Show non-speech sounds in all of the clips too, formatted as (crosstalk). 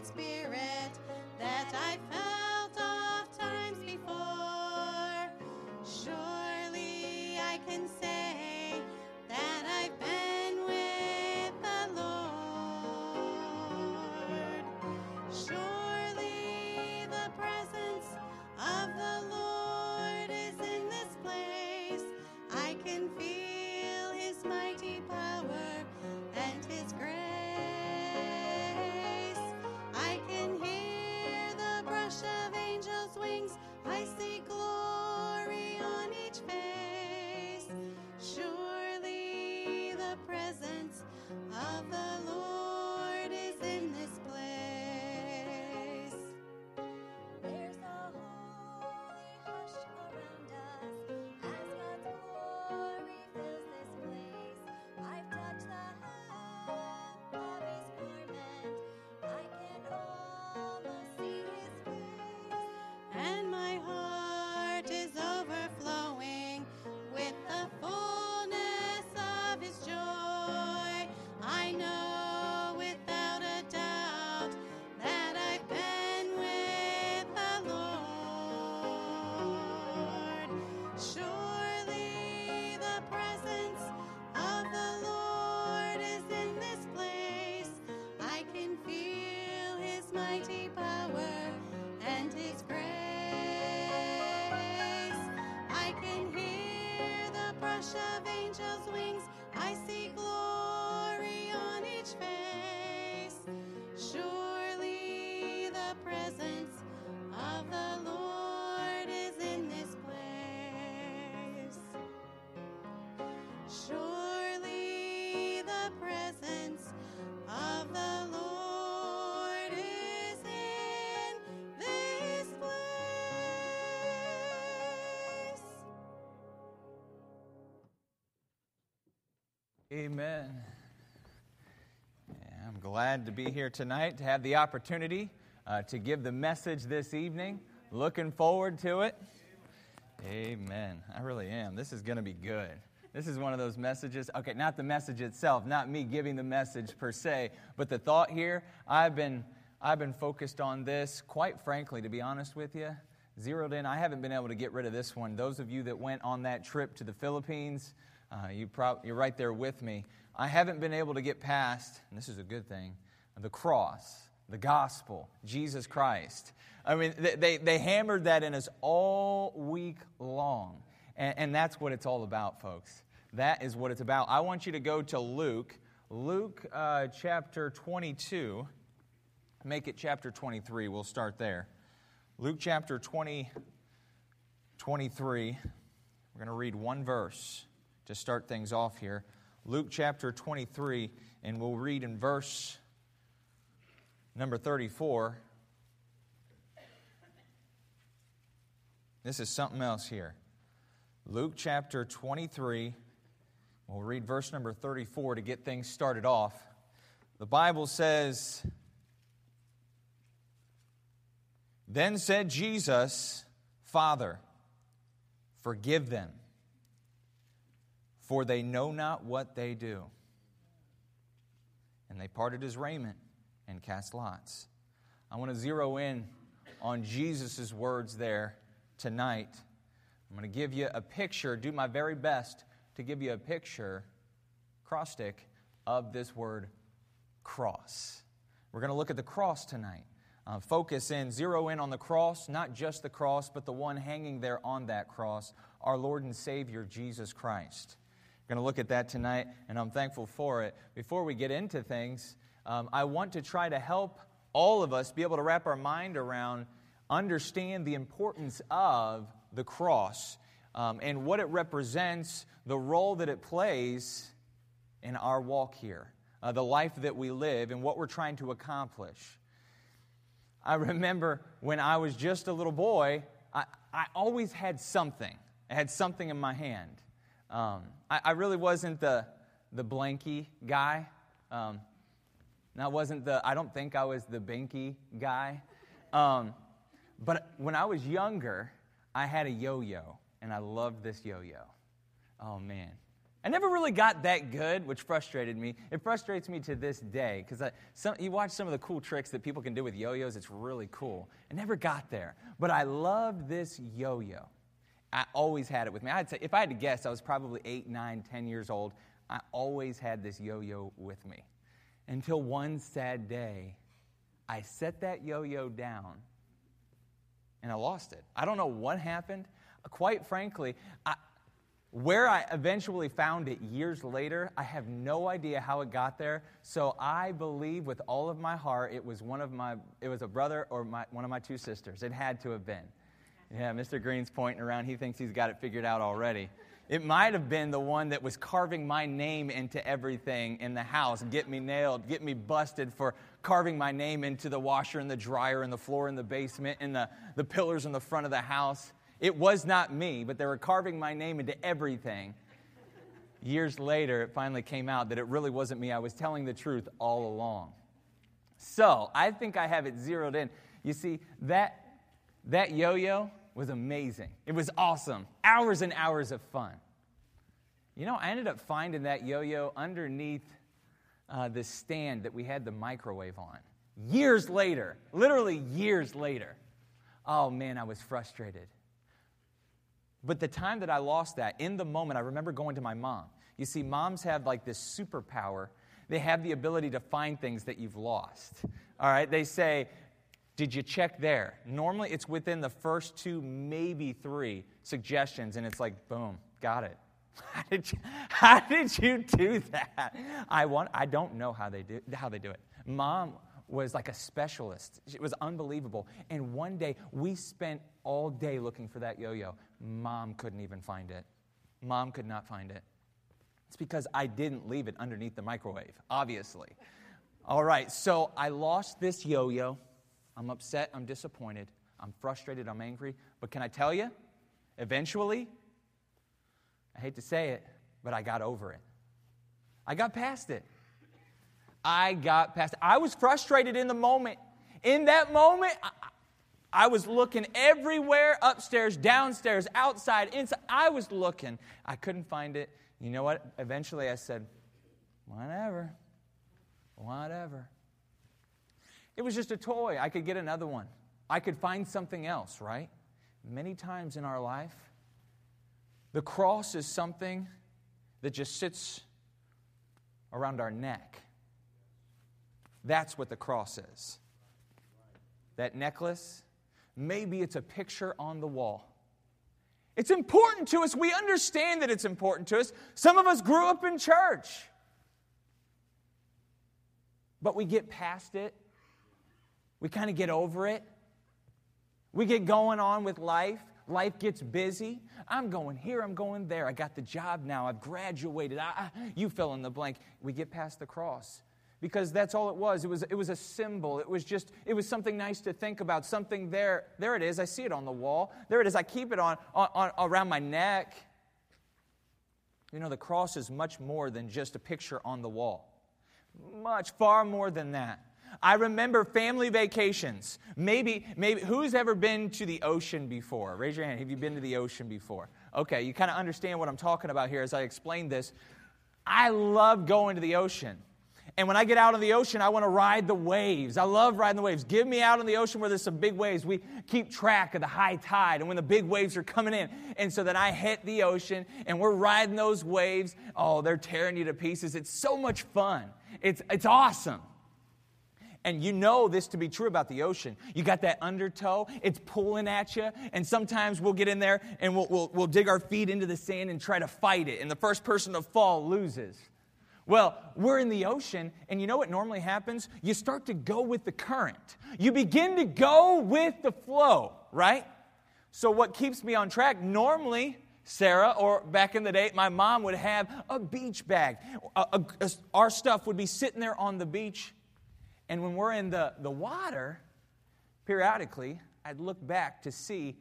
beats me Mighty power and His grace. I can hear the brush of angels' wings. I see glory Amen. Yeah, I'm glad to be here tonight to have the opportunity uh, to give the message this evening. Looking forward to it. Amen. I really am. This is going to be good. This is one of those messages. Okay, not the message itself, not me giving the message per se, but the thought here. I've been, I've been focused on this, quite frankly, to be honest with you. Zeroed in. I haven't been able to get rid of this one. Those of you that went on that trip to the Philippines, uh, you prob- you're right there with me. I haven't been able to get past, and this is a good thing, the cross, the gospel, Jesus Christ. I mean, they, they, they hammered that in us all week long. And, and that's what it's all about, folks. That is what it's about. I want you to go to Luke, Luke uh, chapter 22. Make it chapter 23. We'll start there. Luke chapter 20, 23. We're going to read one verse to start things off here. Luke chapter 23, and we'll read in verse number 34. This is something else here. Luke chapter 23, we'll read verse number 34 to get things started off. The Bible says, Then said Jesus, Father, forgive them, for they know not what they do. And they parted his raiment and cast lots. I want to zero in on Jesus' words there tonight. I'm going to give you a picture, do my very best to give you a picture, acrostic, of this word cross. We're going to look at the cross tonight. Uh, focus in, zero in on the cross, not just the cross, but the one hanging there on that cross, our Lord and Savior, Jesus Christ. Going to look at that tonight, and I'm thankful for it. Before we get into things, um, I want to try to help all of us be able to wrap our mind around, understand the importance of the cross um, and what it represents, the role that it plays in our walk here, uh, the life that we live, and what we're trying to accomplish. I remember when I was just a little boy, I, I always had something. I had something in my hand. Um, I, I, really wasn't the, the blanky guy. Um, and I wasn't the, I don't think I was the binky guy. Um, but when I was younger, I had a yo yo, and I loved this yo yo. Oh, man. I never really got that good, which frustrated me. It frustrates me to this day because you watch some of the cool tricks that people can do with yo yos, it's really cool. I never got there. But I loved this yo yo. I always had it with me. I'd say, if I had to guess, I was probably eight, nine, ten years old. I always had this yo yo with me. Until one sad day, I set that yo yo down and I lost it. I don't know what happened. Quite frankly, I, where I eventually found it years later, I have no idea how it got there. So I believe with all of my heart it was one of my it was a brother or my, one of my two sisters. It had to have been. Yeah, Mr. Green's pointing around. He thinks he's got it figured out already. It might have been the one that was carving my name into everything in the house. Get me nailed, get me busted for carving my name into the washer and the dryer and the floor in the basement and the, the pillars in the front of the house. It was not me, but they were carving my name into everything. Years later, it finally came out that it really wasn't me. I was telling the truth all along. So I think I have it zeroed in. You see, that, that yo yo was amazing. It was awesome. Hours and hours of fun. You know, I ended up finding that yo yo underneath uh, the stand that we had the microwave on. Years later, literally years later. Oh man, I was frustrated. But the time that I lost that, in the moment, I remember going to my mom. You see, moms have like this superpower they have the ability to find things that you've lost. All right, they say, Did you check there? Normally, it's within the first two, maybe three suggestions, and it's like, boom, got it. (laughs) How did you, how did you do that? I, want, I don't know how they, do, how they do it. Mom was like a specialist. It was unbelievable. And one day, we spent all day looking for that yo yo. Mom couldn't even find it. Mom could not find it. It's because I didn't leave it underneath the microwave, obviously. All right, so I lost this yo yo. I'm upset, I'm disappointed, I'm frustrated, I'm angry. But can I tell you, eventually, I hate to say it, but I got over it. I got past it. I got past it. I was frustrated in the moment. In that moment, I, I was looking everywhere upstairs, downstairs, outside, inside. I was looking. I couldn't find it. You know what? Eventually I said, whatever. Whatever. It was just a toy. I could get another one. I could find something else, right? Many times in our life, the cross is something that just sits around our neck. That's what the cross is. That necklace, maybe it's a picture on the wall. It's important to us. We understand that it's important to us. Some of us grew up in church, but we get past it. We kind of get over it. We get going on with life. Life gets busy. I'm going here, I'm going there. I got the job now. I've graduated. I, I, you fill in the blank. We get past the cross because that's all it was. It was, it was a symbol. It was just, it was something nice to think about, something there. There it is. I see it on the wall. There it is. I keep it on, on, on around my neck. You know, the cross is much more than just a picture on the wall. Much, far more than that. I remember family vacations. Maybe, maybe, who's ever been to the ocean before? Raise your hand. Have you been to the ocean before? Okay, you kind of understand what I'm talking about here as I explain this. I love going to the ocean. And when I get out on the ocean, I want to ride the waves. I love riding the waves. Give me out on the ocean where there's some big waves. We keep track of the high tide and when the big waves are coming in. And so that I hit the ocean and we're riding those waves. Oh, they're tearing you to pieces. It's so much fun. It's, it's awesome. And you know this to be true about the ocean. You got that undertow, it's pulling at you. And sometimes we'll get in there and we'll, we'll, we'll dig our feet into the sand and try to fight it. And the first person to fall loses. Well, we're in the ocean, and you know what normally happens? You start to go with the current. You begin to go with the flow, right? So, what keeps me on track normally, Sarah, or back in the day, my mom would have a beach bag. A, a, a, our stuff would be sitting there on the beach and when we're in the, the water, periodically, I'd look back to see,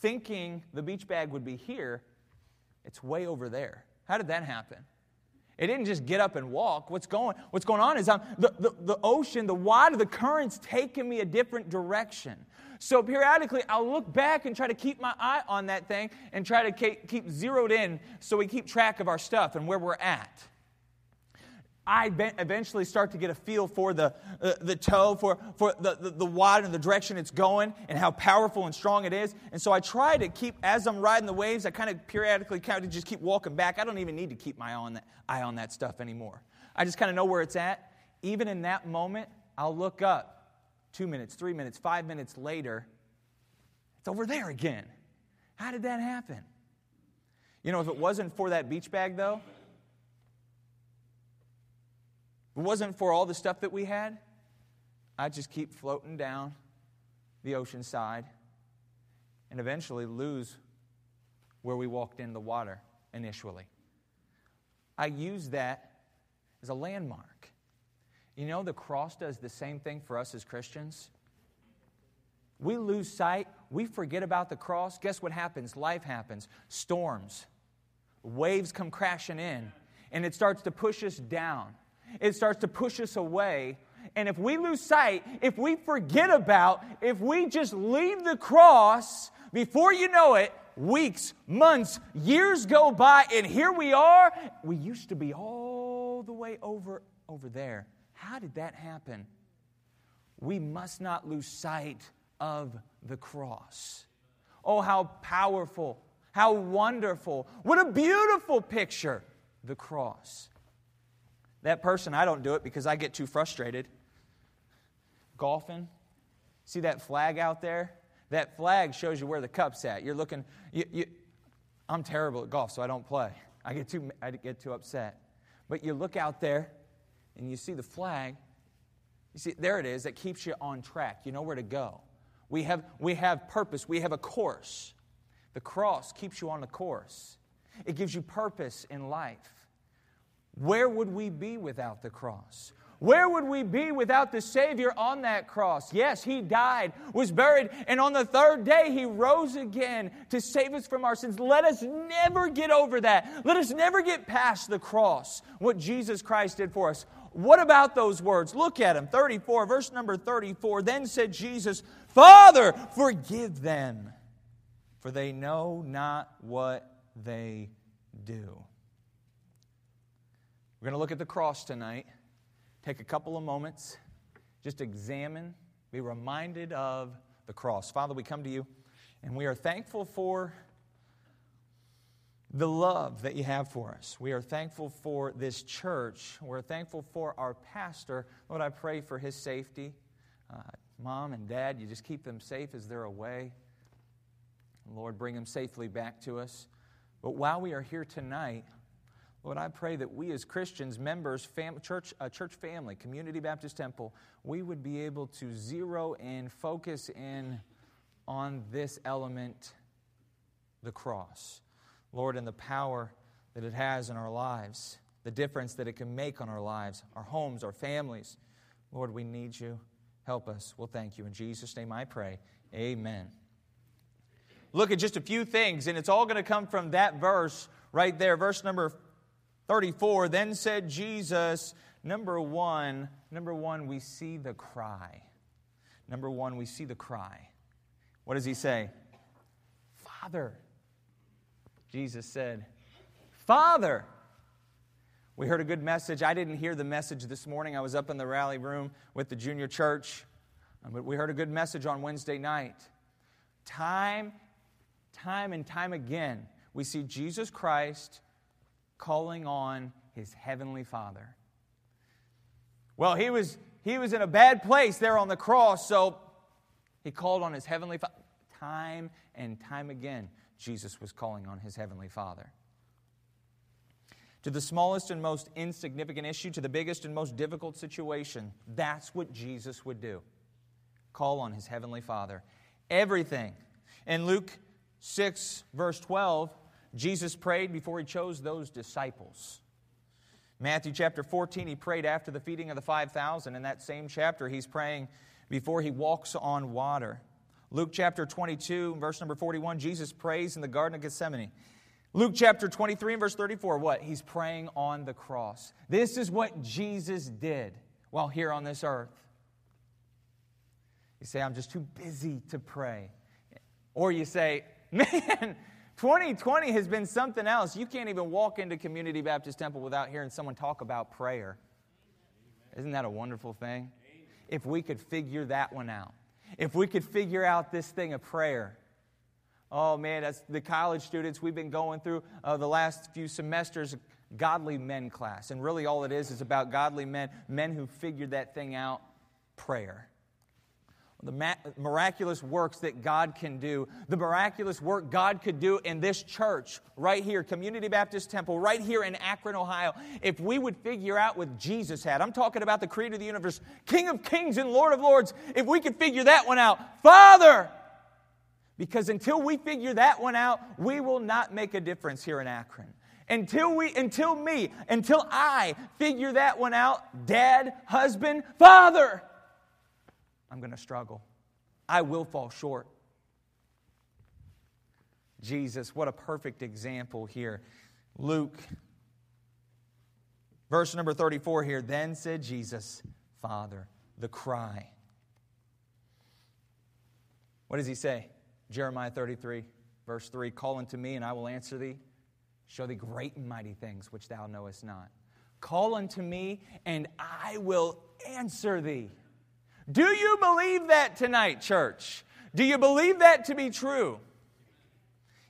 thinking the beach bag would be here, it's way over there. How did that happen? It didn't just get up and walk. What's going, what's going on is I'm, the, the, the ocean, the water, the current's taking me a different direction. So periodically, I'll look back and try to keep my eye on that thing and try to keep zeroed in so we keep track of our stuff and where we're at. I eventually start to get a feel for the, uh, the tow, for, for the, the, the and the direction it's going, and how powerful and strong it is. And so I try to keep, as I'm riding the waves, I kind of periodically kind of just keep walking back. I don't even need to keep my eye on that, eye on that stuff anymore. I just kind of know where it's at. Even in that moment, I'll look up two minutes, three minutes, five minutes later, it's over there again. How did that happen? You know, if it wasn't for that beach bag, though, it wasn't for all the stuff that we had, I'd just keep floating down the ocean side and eventually lose where we walked in the water initially. I use that as a landmark. You know, the cross does the same thing for us as Christians. We lose sight, we forget about the cross. Guess what happens? Life happens. Storms, waves come crashing in, and it starts to push us down it starts to push us away. And if we lose sight, if we forget about, if we just leave the cross, before you know it, weeks, months, years go by, and here we are. We used to be all the way over over there. How did that happen? We must not lose sight of the cross. Oh, how powerful, how wonderful. What a beautiful picture, the cross. That person, I don't do it because I get too frustrated. Golfing, see that flag out there? That flag shows you where the cup's at. You're looking, you, you, I'm terrible at golf, so I don't play. I get too, I get too upset. But you look out there and you see the flag. You see, there it is. That keeps you on track. You know where to go. We have, we have purpose, we have a course. The cross keeps you on the course, it gives you purpose in life. Where would we be without the cross? Where would we be without the Savior on that cross? Yes, He died, was buried, and on the third day He rose again to save us from our sins. Let us never get over that. Let us never get past the cross, what Jesus Christ did for us. What about those words? Look at them. 34, verse number 34. Then said Jesus, Father, forgive them, for they know not what they do. We're going to look at the cross tonight. Take a couple of moments, just examine, be reminded of the cross. Father, we come to you, and we are thankful for the love that you have for us. We are thankful for this church. We're thankful for our pastor. Lord, I pray for his safety. Uh, Mom and Dad, you just keep them safe as they're away. Lord, bring them safely back to us. But while we are here tonight, Lord, I pray that we as Christians, members, fam- church, uh, church family, Community Baptist Temple, we would be able to zero in, focus in on this element, the cross. Lord, and the power that it has in our lives, the difference that it can make on our lives, our homes, our families. Lord, we need you. Help us. We'll thank you. In Jesus' name I pray. Amen. Look at just a few things, and it's all going to come from that verse right there, verse number 34. Then said Jesus, number one, number one, we see the cry. Number one, we see the cry. What does he say? Father. Jesus said, Father. We heard a good message. I didn't hear the message this morning. I was up in the rally room with the junior church. Uh, but we heard a good message on Wednesday night. Time, time and time again, we see Jesus Christ calling on his heavenly Father. Well, he was, he was in a bad place there on the cross, so he called on his heavenly Father. Time and time again, Jesus was calling on his heavenly Father. To the smallest and most insignificant issue, to the biggest and most difficult situation, that's what Jesus would do call on his heavenly Father. Everything. In Luke 6, verse 12, Jesus prayed before he chose those disciples. Matthew chapter 14, he prayed after the feeding of the 5,000. In that same chapter, he's praying before he walks on water. Luke chapter 22, verse number 41, Jesus prays in the Garden of Gethsemane. Luke chapter 23 and verse 34, what? He's praying on the cross. This is what Jesus did while here on this earth. You say, I'm just too busy to pray. Or you say, (laughs) man, 2020 has been something else. You can't even walk into Community Baptist Temple without hearing someone talk about prayer. Isn't that a wonderful thing? If we could figure that one out, if we could figure out this thing of prayer. Oh man, that's the college students we've been going through uh, the last few semesters, godly men class. And really, all it is is about godly men, men who figured that thing out prayer the miraculous works that God can do, the miraculous work God could do in this church right here, Community Baptist Temple, right here in Akron, Ohio, if we would figure out what Jesus had. I'm talking about the creator of the universe, King of kings and Lord of lords. If we could figure that one out, Father, because until we figure that one out, we will not make a difference here in Akron. Until we, until me, until I figure that one out, dad, husband, father, I'm going to struggle. I will fall short. Jesus, what a perfect example here. Luke, verse number 34 here. Then said Jesus, Father, the cry. What does he say? Jeremiah 33, verse 3 Call unto me, and I will answer thee, show thee great and mighty things which thou knowest not. Call unto me, and I will answer thee. Do you believe that tonight, church? Do you believe that to be true?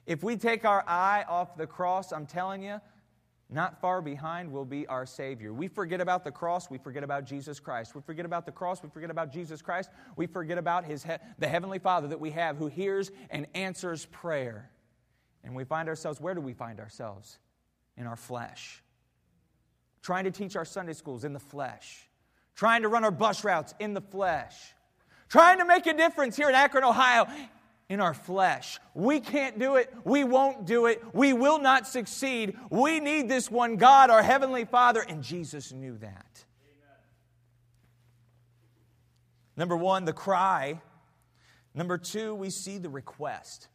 If we take our eye off the cross, I'm telling you, Not far behind will be our Savior. We forget about the cross, we forget about Jesus Christ. We forget about the cross, we forget about Jesus Christ. We forget about his he- the Heavenly Father that we have who hears and answers prayer. And we find ourselves, where do we find ourselves? In our flesh. Trying to teach our Sunday schools in the flesh. Trying to run our bus routes in the flesh. Trying to make a difference here in Akron, Ohio in our flesh. We can't do it. We won't do it. We will not succeed. We need this one God, our Heavenly Father, and Jesus knew that. Amen. Number one, the cry. Number two, we see the request.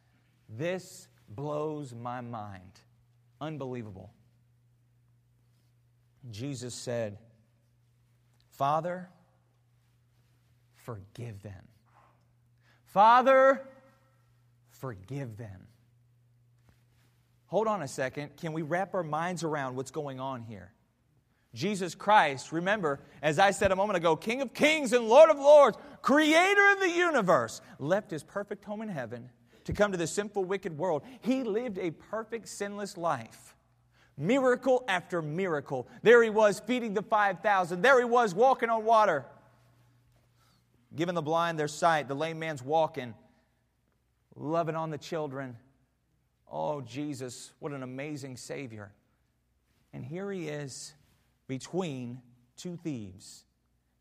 This blows my mind. Unbelievable. Jesus said, Father, forgive them. Father, forgive them. Hold on a second. Can we wrap our minds around what's going on here? Jesus Christ, remember, as I said a moment ago, King of kings and Lord of lords, creator of the universe, left his perfect home in heaven to come to the sinful, wicked world. He lived a perfect, sinless life. Miracle after miracle. There he was feeding the 5,000. There he was walking on water, giving the blind their sight, the lame man's walking loving on the children. Oh, Jesus, what an amazing Savior. And here he is between two thieves,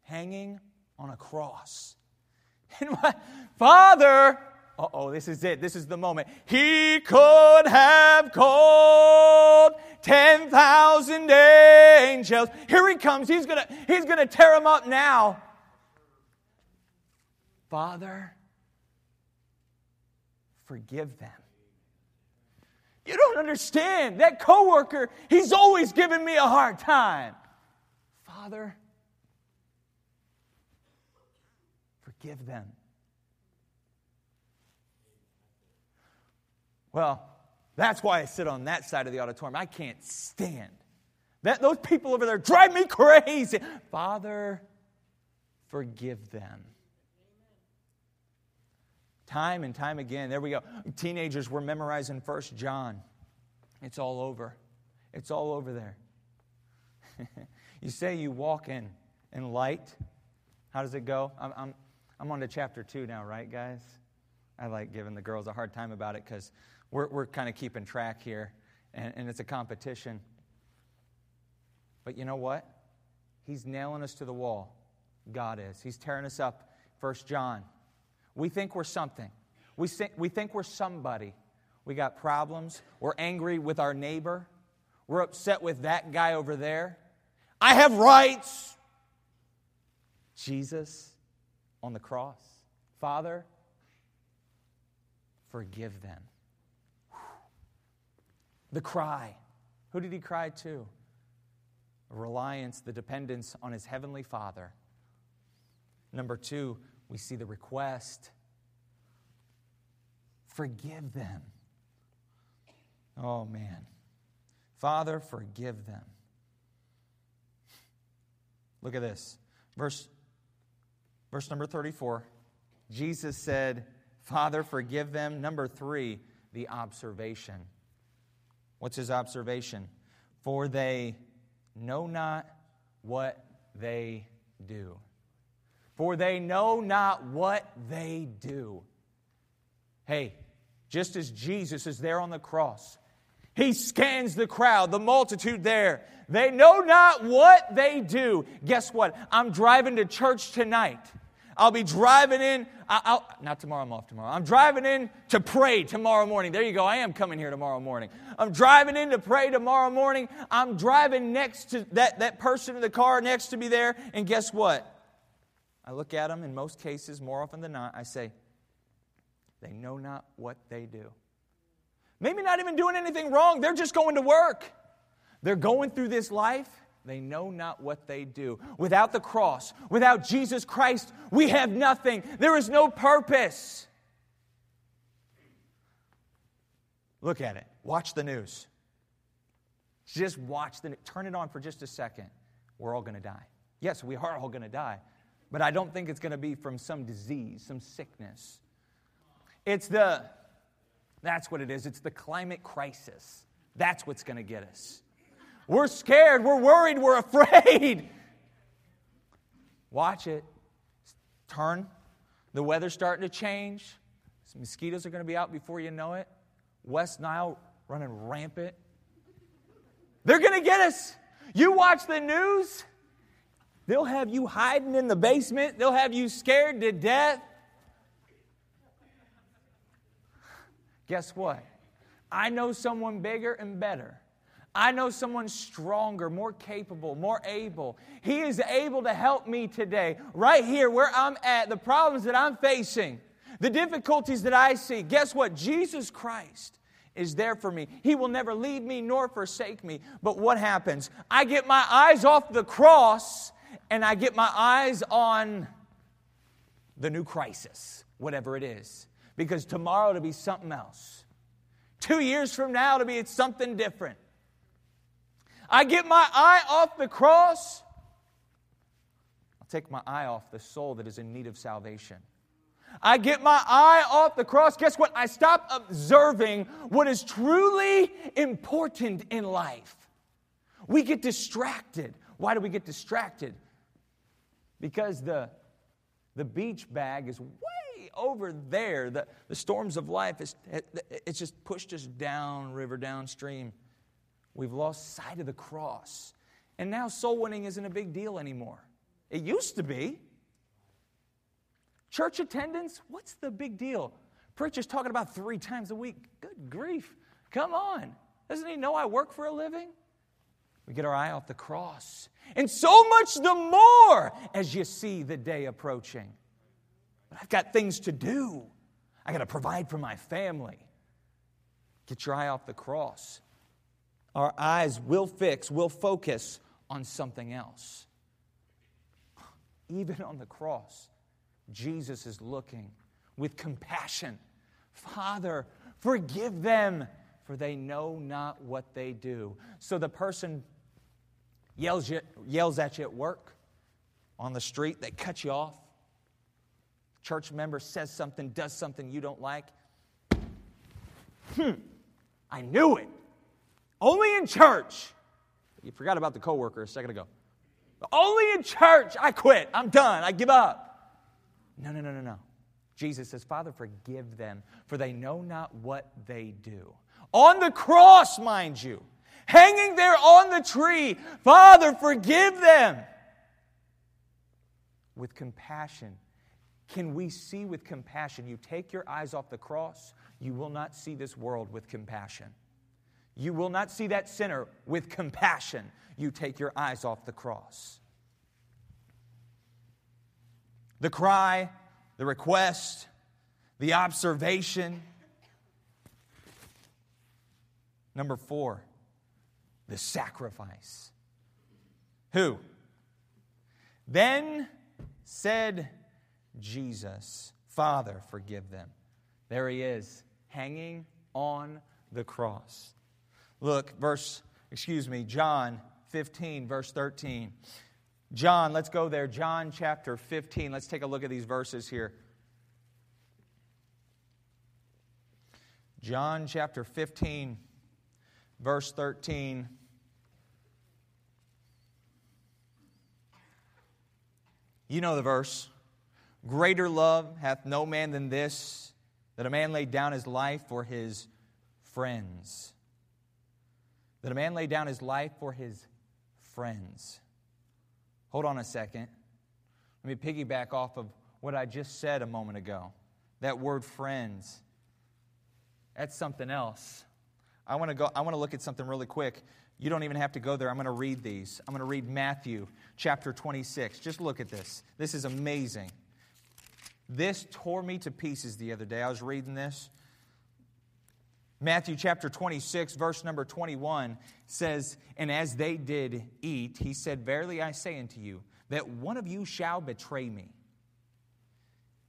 hanging on a cross. (laughs) And my Father, uh oh, this is it. This is the moment. He could have called 10,000 angels. Here he comes. He's going to he's going to tear them up now. Father, forgive them. You don't understand. That coworker, he's always giving me a hard time. Father, forgive them. Well, that's why I sit on that side of the auditorium. I can't stand that those people over there drive me crazy. Father, forgive them. Time and time again. There we go. Teenagers were memorizing First John. It's all over. It's all over there. (laughs) you say you walk in, in light. How does it go? I'm, I'm, I'm on to chapter two now, right, guys? I like giving the girls a hard time about it because we're, we're kind of keeping track here, and, and it's a competition. But you know what? He's nailing us to the wall. God is. He's tearing us up. First John we think we're something. We think, we think we're somebody. We got problems. We're angry with our neighbor. We're upset with that guy over there. I have rights. Jesus on the cross. Father, forgive them. The cry. Who did he cry to? Reliance, the dependence on his heavenly Father. Number two, we see the request forgive them. Oh, man. Father, forgive them. Look at this. Verse, verse number 34. Jesus said, Father, forgive them. Number three, the observation. What's his observation? For they know not what they do for they know not what they do. Hey, just as Jesus is there on the cross, he scans the crowd, the multitude there. They know not what they do. Guess what? I'm driving to church tonight. I'll be driving in, I'll, not tomorrow, I'm off tomorrow. I'm driving in to pray tomorrow morning. There you go, I am coming here tomorrow morning. I'm driving in to pray tomorrow morning. I'm driving next to that, that person in the car next to me there, and guess what? I look at them in most cases, more often than not, I say, they know not what they do. Maybe not even doing anything wrong, they're just going to work. They're going through this life, they know not what they do. Without the cross, without Jesus Christ, we have nothing. There is no purpose. Look at it. Watch the news. Just watch the turn it on for just a second. We're all going to die. Yes, we are all going to die. But I don't think it's going to be from some disease, some sickness. It's the, that's what it is. It's the climate crisis. That's what's going to get us. We're scared, we're worried, we're (laughs) afraid. Watch it. Turn. The weather's starting to change. Some mosquitoes are going to be out before you know it. West Nile running rampant. They're going to get us. You watch the news, they'll have you hiding in the basement, they'll have you scared to death. Guess what? I know someone bigger and better. I know someone stronger, more capable, more able. He is able to help me today, right here where I'm at, the problems that I'm facing, the difficulties that I see. Guess what? Jesus Christ is there for me. He will never leave me nor forsake me. But what happens? I get my eyes off the cross and I get my eyes on the new crisis, whatever it is. Because tomorrow it'll be something else. Two years from now it'll be something different. I get my eye off the cross. I'll take my eye off the soul that is in need of salvation. I get my eye off the cross. Guess what? I stop observing what is truly important in life. We get distracted. Why do we get distracted? Because the, the beach bag is way over there. The, the storms of life, is, it's just pushed us down river, downstream. We've lost sight of the cross. And now soul winning isn't a big deal anymore. It used to be. Church attendance, what's the big deal? Preacher's talking about three times a week. Good grief. Come on. Doesn't he know I work for a living? We get our eye off the cross. And so much the more as you see the day approaching. But I've got things to do. I got to provide for my family. Get your eye off the cross. Our eyes will fix, will focus on something else. (laughs) Even on the cross. Jesus is looking with compassion. Father, forgive them, for they know not what they do. So the person yells, yells at you at work, on the street, they cut you off. Church member says something, does something you don't like. Hmm, I knew it. Only in church. You forgot about the coworker a second ago. Only in church. I quit. I'm done. I give up. No, no, no, no, no. Jesus says, Father, forgive them, for they know not what they do. On the cross, mind you, hanging there on the tree, Father, forgive them. With compassion, can we see with compassion? You take your eyes off the cross, you will not see this world with compassion. You will not see that sinner with compassion. You take your eyes off the cross. The cry, the request, the observation. Number four, the sacrifice. Who? Then said Jesus, Father, forgive them. There he is, hanging on the cross. Look, verse, excuse me, John 15, verse 13. John, let's go there. John chapter 15. Let's take a look at these verses here. John chapter 15, verse 13. You know the verse. Greater love hath no man than this, that a man lay down his life for his friends. That a man lay down his life for his friends. Hold on a second. Let me piggyback off of what I just said a moment ago. That word friends. That's something else. I want to go I want to look at something really quick. You don't even have to go there. I'm going to read these. I'm going to read Matthew chapter 26. Just look at this. This is amazing. This tore me to pieces the other day. I was reading this. Matthew chapter 26, verse number 21 says, And as they did eat, he said, Verily I say unto you, that one of you shall betray me.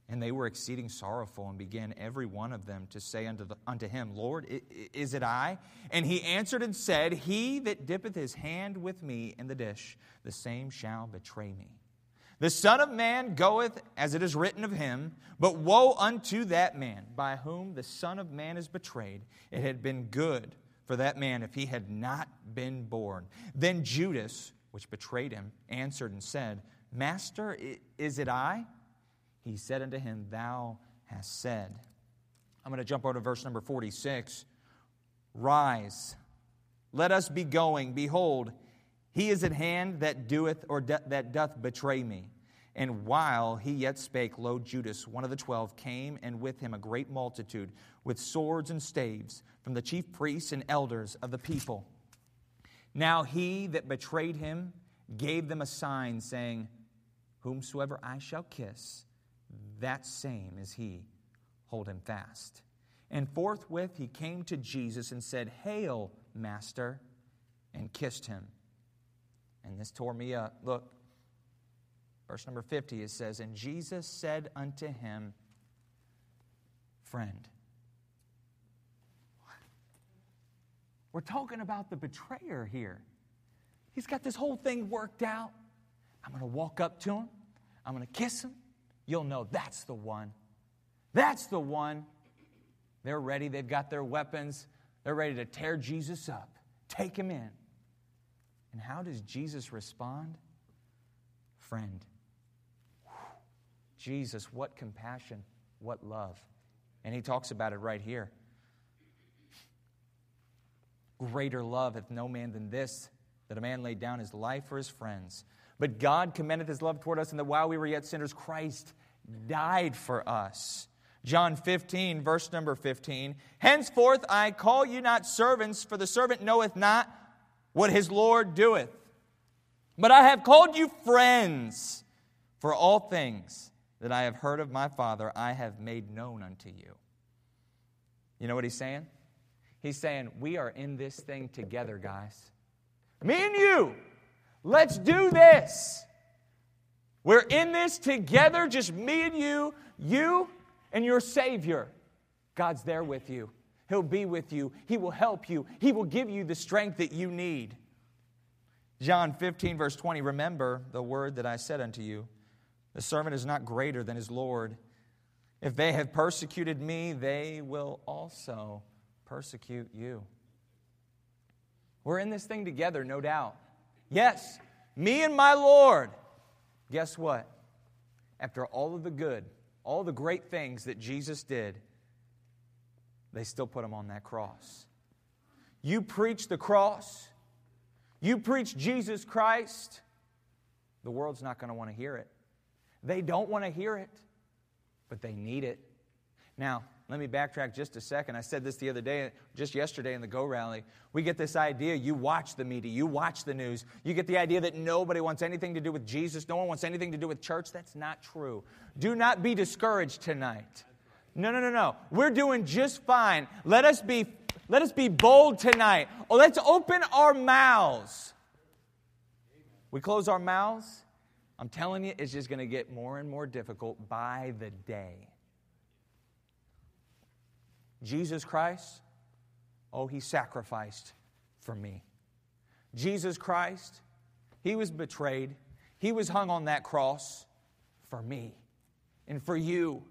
And they were exceeding sorrowful, and began every one of them to say unto, the, unto him, Lord, is it I? And he answered and said, He that dippeth his hand with me in the dish, the same shall betray me. The Son of Man goeth as it is written of him, but woe unto that man by whom the Son of Man is betrayed. It had been good for that man if he had not been born. Then Judas, which betrayed him, answered and said, Master, is it I? He said unto him, Thou hast said. I'm going to jump over to verse number 46. Rise, let us be going. Behold, he is at hand that doeth or that doth betray me. And while he yet spake, lo, Judas, one of the twelve, came, and with him a great multitude, with swords and staves, from the chief priests and elders of the people. Now he that betrayed him gave them a sign, saying, Whomsoever I shall kiss, that same is he. Hold him fast. And forthwith he came to Jesus and said, Hail, Master, and kissed him. And this tore me up. Look, verse number 50, it says, And Jesus said unto him, Friend. We're talking about the betrayer here. He's got this whole thing worked out. I'm going to walk up to him, I'm going to kiss him. You'll know that's the one. That's the one. They're ready, they've got their weapons, they're ready to tear Jesus up, take him in. And how does Jesus respond? Friend. Jesus, what compassion, what love. And he talks about it right here. Greater love hath no man than this, that a man laid down his life for his friends. But God commendeth his love toward us, and that while we were yet sinners, Christ died for us. John 15, verse number 15. Henceforth I call you not servants, for the servant knoweth not what his Lord doeth. But I have called you friends, for all things that I have heard of my Father I have made known unto you. You know what he's saying? He's saying, We are in this thing together, guys. Me and you, let's do this. We're in this together, just me and you, you and your Savior. God's there with you. He'll be with you. He will help you. He will give you the strength that you need. John 15, verse 20 Remember the word that I said unto you the servant is not greater than his Lord. If they have persecuted me, they will also persecute you. We're in this thing together, no doubt. Yes, me and my Lord. Guess what? After all of the good, all the great things that Jesus did, they still put him on that cross. You preach the cross, you preach Jesus Christ, the world's not going to want to hear it. They don't want to hear it, but they need it. Now, let me backtrack just a second. I said this the other day, just yesterday in the Go Rally. We get this idea you watch the media, you watch the news, you get the idea that nobody wants anything to do with Jesus, no one wants anything to do with church. That's not true. Do not be discouraged tonight. No, no, no, no. We're doing just fine. Let us be, let us be bold tonight. Oh, let's open our mouths. We close our mouths. I'm telling you, it's just going to get more and more difficult by the day. Jesus Christ, oh, he sacrificed for me. Jesus Christ, he was betrayed. He was hung on that cross for me and for you,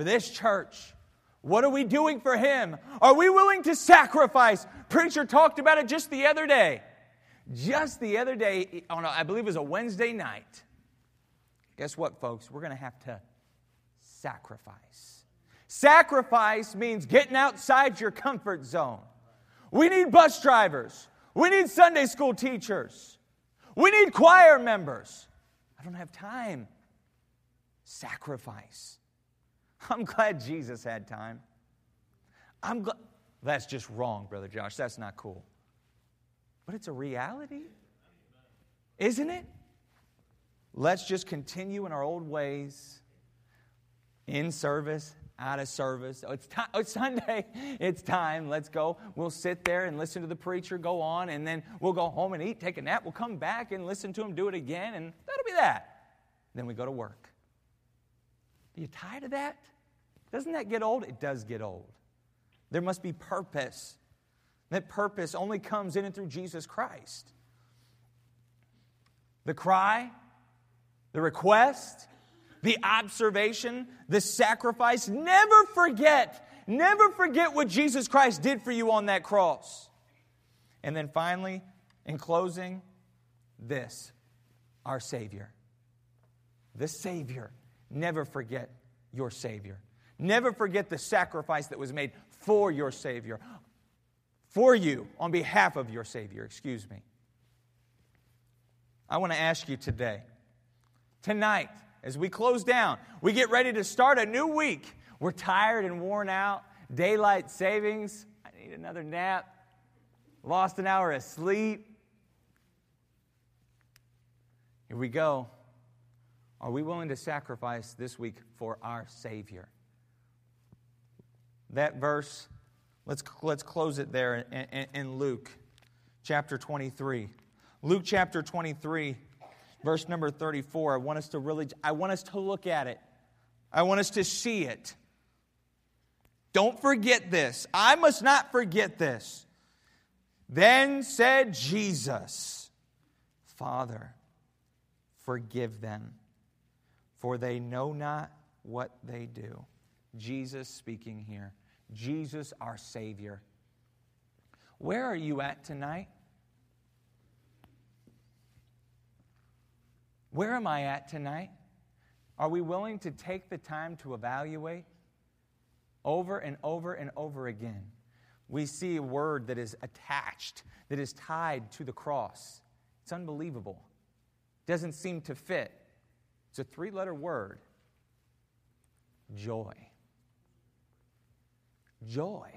for this church. What are we doing for him? Are we willing to sacrifice? Preacher talked about it just the other day. Just the other day, on a, I believe it was a Wednesday night. Guess what, folks? We're going to have to sacrifice. Sacrifice means getting outside your comfort zone. We need bus drivers. We need Sunday school teachers. We need choir members. I don't have time. Sacrifice. I'm glad Jesus had time. I'm glad. That's just wrong, Brother Josh. That's not cool. But it's a reality, isn't it? Let's just continue in our old ways in service, out of service. Oh, it's, time, oh, it's Sunday. (laughs) It's time. Let's go. We'll sit there and listen to the preacher go on, and then we'll go home and eat, take a nap. We'll come back and listen to him do it again, and that'll be that. Then we go to work. Are you tired of that? Doesn't that get old? It does get old. There must be purpose. That purpose only comes in and through Jesus Christ. The cry, the request, the observation, the sacrifice. Never forget, never forget what Jesus Christ did for you on that cross. And then finally, in closing, this our Savior. The Savior. Never forget your Savior. Never forget the sacrifice that was made for your Savior, for you, on behalf of your Savior, excuse me. I want to ask you today, tonight, as we close down, we get ready to start a new week. We're tired and worn out, daylight savings. I need another nap, lost an hour of sleep. Here we go. Are we willing to sacrifice this week for our Savior? That verse, let's, let's close it there in, in, in Luke chapter 23. Luke chapter 23, verse number 34. I want us to really, I want us to look at it. I want us to see it. Don't forget this. I must not forget this. Then said Jesus, Father, forgive them, for they know not what they do. Jesus speaking here. Jesus, our Savior. Where are you at tonight? Where am I at tonight? Are we willing to take the time to evaluate over and over and over again? We see a word that is attached, that is tied to the cross. It's unbelievable. Doesn't seem to fit. It's a three letter word joy. Joy.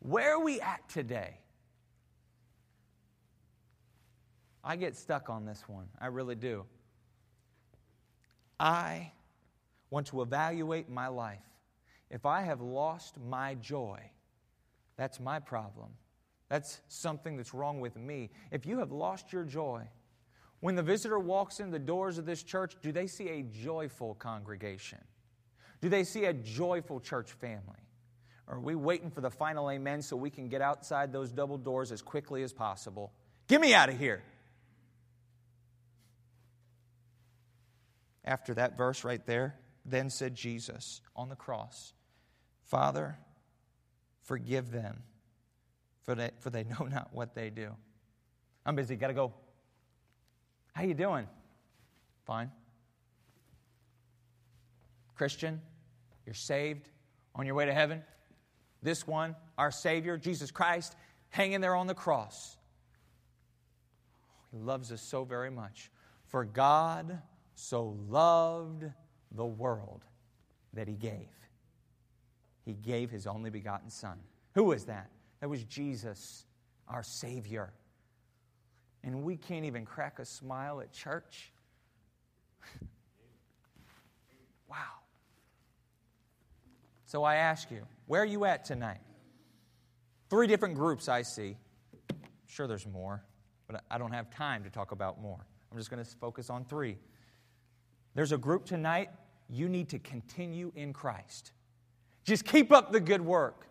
Where are we at today? I get stuck on this one. I really do. I want to evaluate my life. If I have lost my joy, that's my problem. That's something that's wrong with me. If you have lost your joy, when the visitor walks in the doors of this church, do they see a joyful congregation? Do they see a joyful church family? Or are we waiting for the final amen so we can get outside those double doors as quickly as possible? Get me out of here. After that verse right there, then said Jesus on the cross, Father, forgive them, for they, for they (laughs) know not what they do. I'm busy, gotta go. How you doing? Fine. Christian, you're saved, on your way to heaven. This one, our Savior, Jesus Christ, hanging there on the cross. He loves us so very much. For God so loved the world that he gave. He gave his only begotten Son. Who was that? That was Jesus, our Savior. And we can't even crack a smile at church. (laughs) wow. So I ask you, where are you at tonight? Three different groups I see. Sure, there's more, but I don't have time to talk about more. I'm just going to focus on three. There's a group tonight, you need to continue in Christ. Just keep up the good work.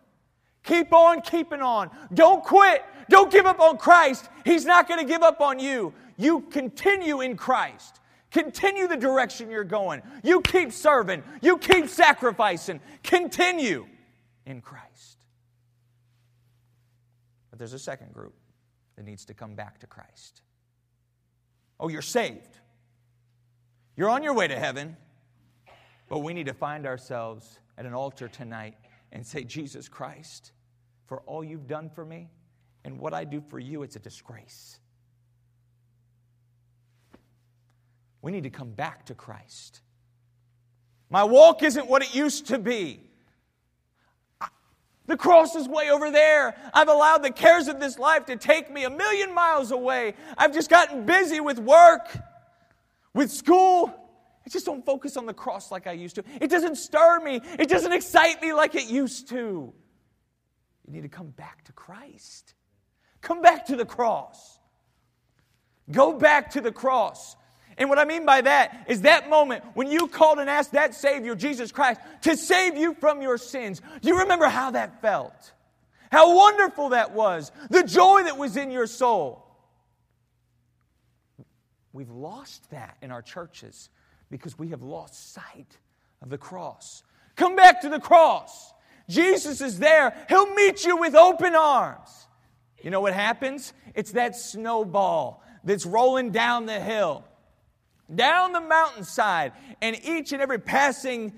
Keep on keeping on. Don't quit. Don't give up on Christ. He's not going to give up on you. You continue in Christ. Continue the direction you're going. You keep serving. You keep sacrificing. Continue in Christ. But there's a second group that needs to come back to Christ. Oh, you're saved. You're on your way to heaven, but we need to find ourselves at an altar tonight and say, Jesus Christ, for all you've done for me and what I do for you, it's a disgrace. We need to come back to Christ. My walk isn't what it used to be. The cross is way over there. I've allowed the cares of this life to take me a million miles away. I've just gotten busy with work with school. I just don't focus on the cross like I used to. It doesn't stir me, it doesn't excite me like it used to. You need to come back to Christ. Come back to the cross. Go back to the cross. And what I mean by that is that moment when you called and asked that Savior, Jesus Christ, to save you from your sins. Do you remember how that felt? How wonderful that was. The joy that was in your soul. We've lost that in our churches because we have lost sight of the cross. Come back to the cross. Jesus is there. He'll meet you with open arms. You know what happens? It's that snowball that's rolling down the hill, down the mountainside, and each and every passing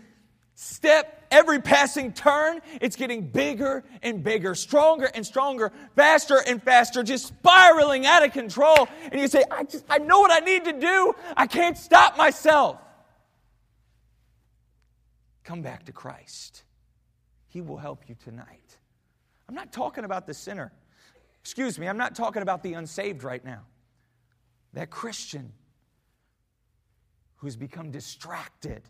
step, every passing turn, it's getting bigger and bigger, stronger and stronger, faster and faster, just spiraling out of control. And you say, I just I know what I need to do. I can't stop myself. Come back to Christ. He will help you tonight. I'm not talking about the sinner. Excuse me, I'm not talking about the unsaved right now. That Christian who's become distracted.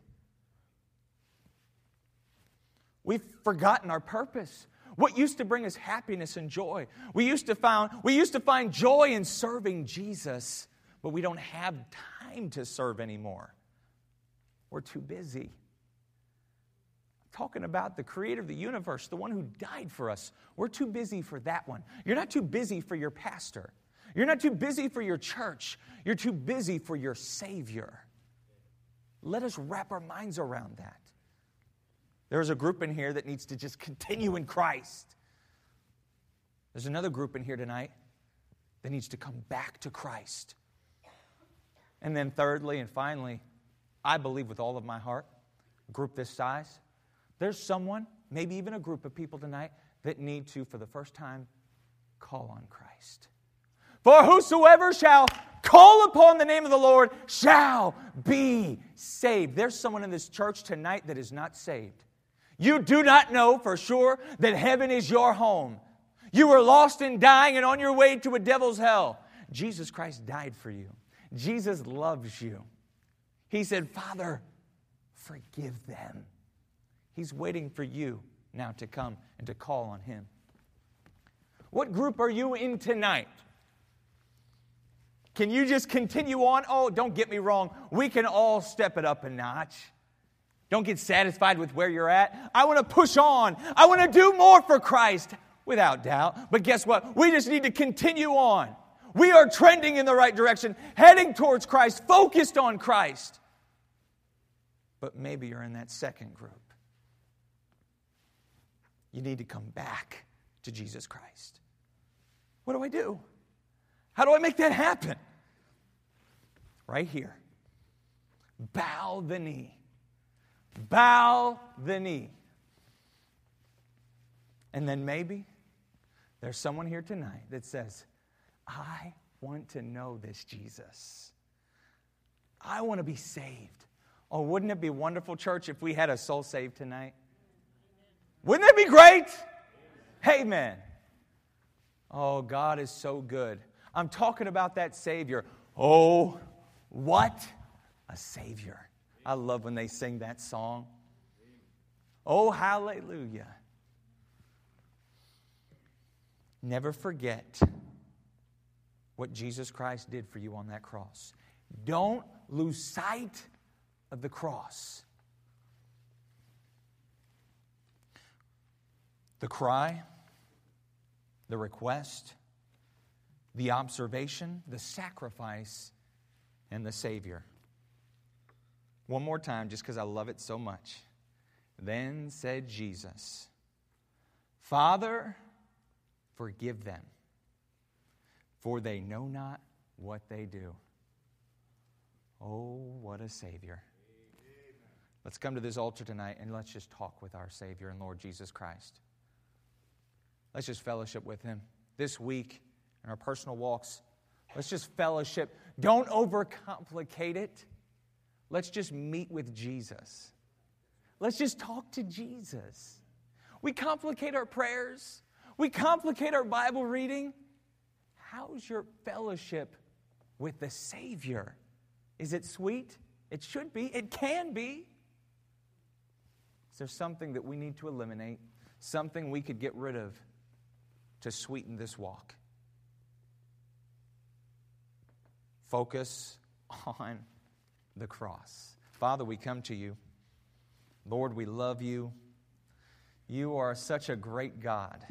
We've forgotten our purpose. What used to bring us happiness and joy? We used to find, we used to find joy in serving Jesus, but we don't have time to serve anymore. We're too busy talking about the creator of the universe, the one who died for us. We're too busy for that one. You're not too busy for your pastor. You're not too busy for your church. You're too busy for your Savior. Let us wrap our minds around that. There's a group in here that needs to just continue in Christ. There's another group in here tonight that needs to come back to Christ. And then, thirdly and finally, I believe with all of my heart, group this size, there's someone, maybe even a group of people tonight, that need to, for the first time, call on Christ. For whosoever shall call upon the name of the Lord shall be saved. There's someone in this church tonight that is not saved. You do not know for sure that heaven is your home. You were lost and dying and on your way to a devil's hell. Jesus Christ died for you. Jesus loves you. He said, Father, forgive them. He's waiting for you now to come and to call on Him. What group are you in tonight? Can you just continue on? Oh, don't get me wrong. We can all step it up a notch. Don't get satisfied with where you're at. I want to push on. I want to do more for Christ, without doubt. But guess what? We just need to continue on. We are trending in the right direction, heading towards Christ, focused on Christ. But maybe you're in that second group. You need to come back to Jesus Christ. What do I do? How do I make that happen? Right here. Bow the knee. Bow the knee. And then maybe there's someone here tonight that says, I want to know this Jesus. I want to be saved. Oh, wouldn't it be wonderful, church, if we had a soul saved tonight? Wouldn't that be great? Amen. Oh, God is so good. I'm talking about that Savior. Oh, what a Savior. I love when they sing that song. Oh, hallelujah. Never forget what Jesus Christ did for you on that cross. Don't lose sight of the cross. The cry, the request, the observation, the sacrifice, and the Savior. One more time, just because I love it so much. Then said Jesus, Father, forgive them, for they know not what they do. Oh, what a Savior. Let's come to this altar tonight and let's just talk with our Savior and Lord Jesus Christ. Let's just fellowship with Him this week in our personal walks. Let's just fellowship. Don't overcomplicate it. Let's just meet with Jesus. Let's just talk to Jesus. We complicate our prayers, we complicate our Bible reading. How's your fellowship with the Savior? Is it sweet? It should be. It can be. Is there something that we need to eliminate? Something we could get rid of? To sweeten this walk. Focus on the cross. Father, we come to you. Lord, we love you. You are such a great God.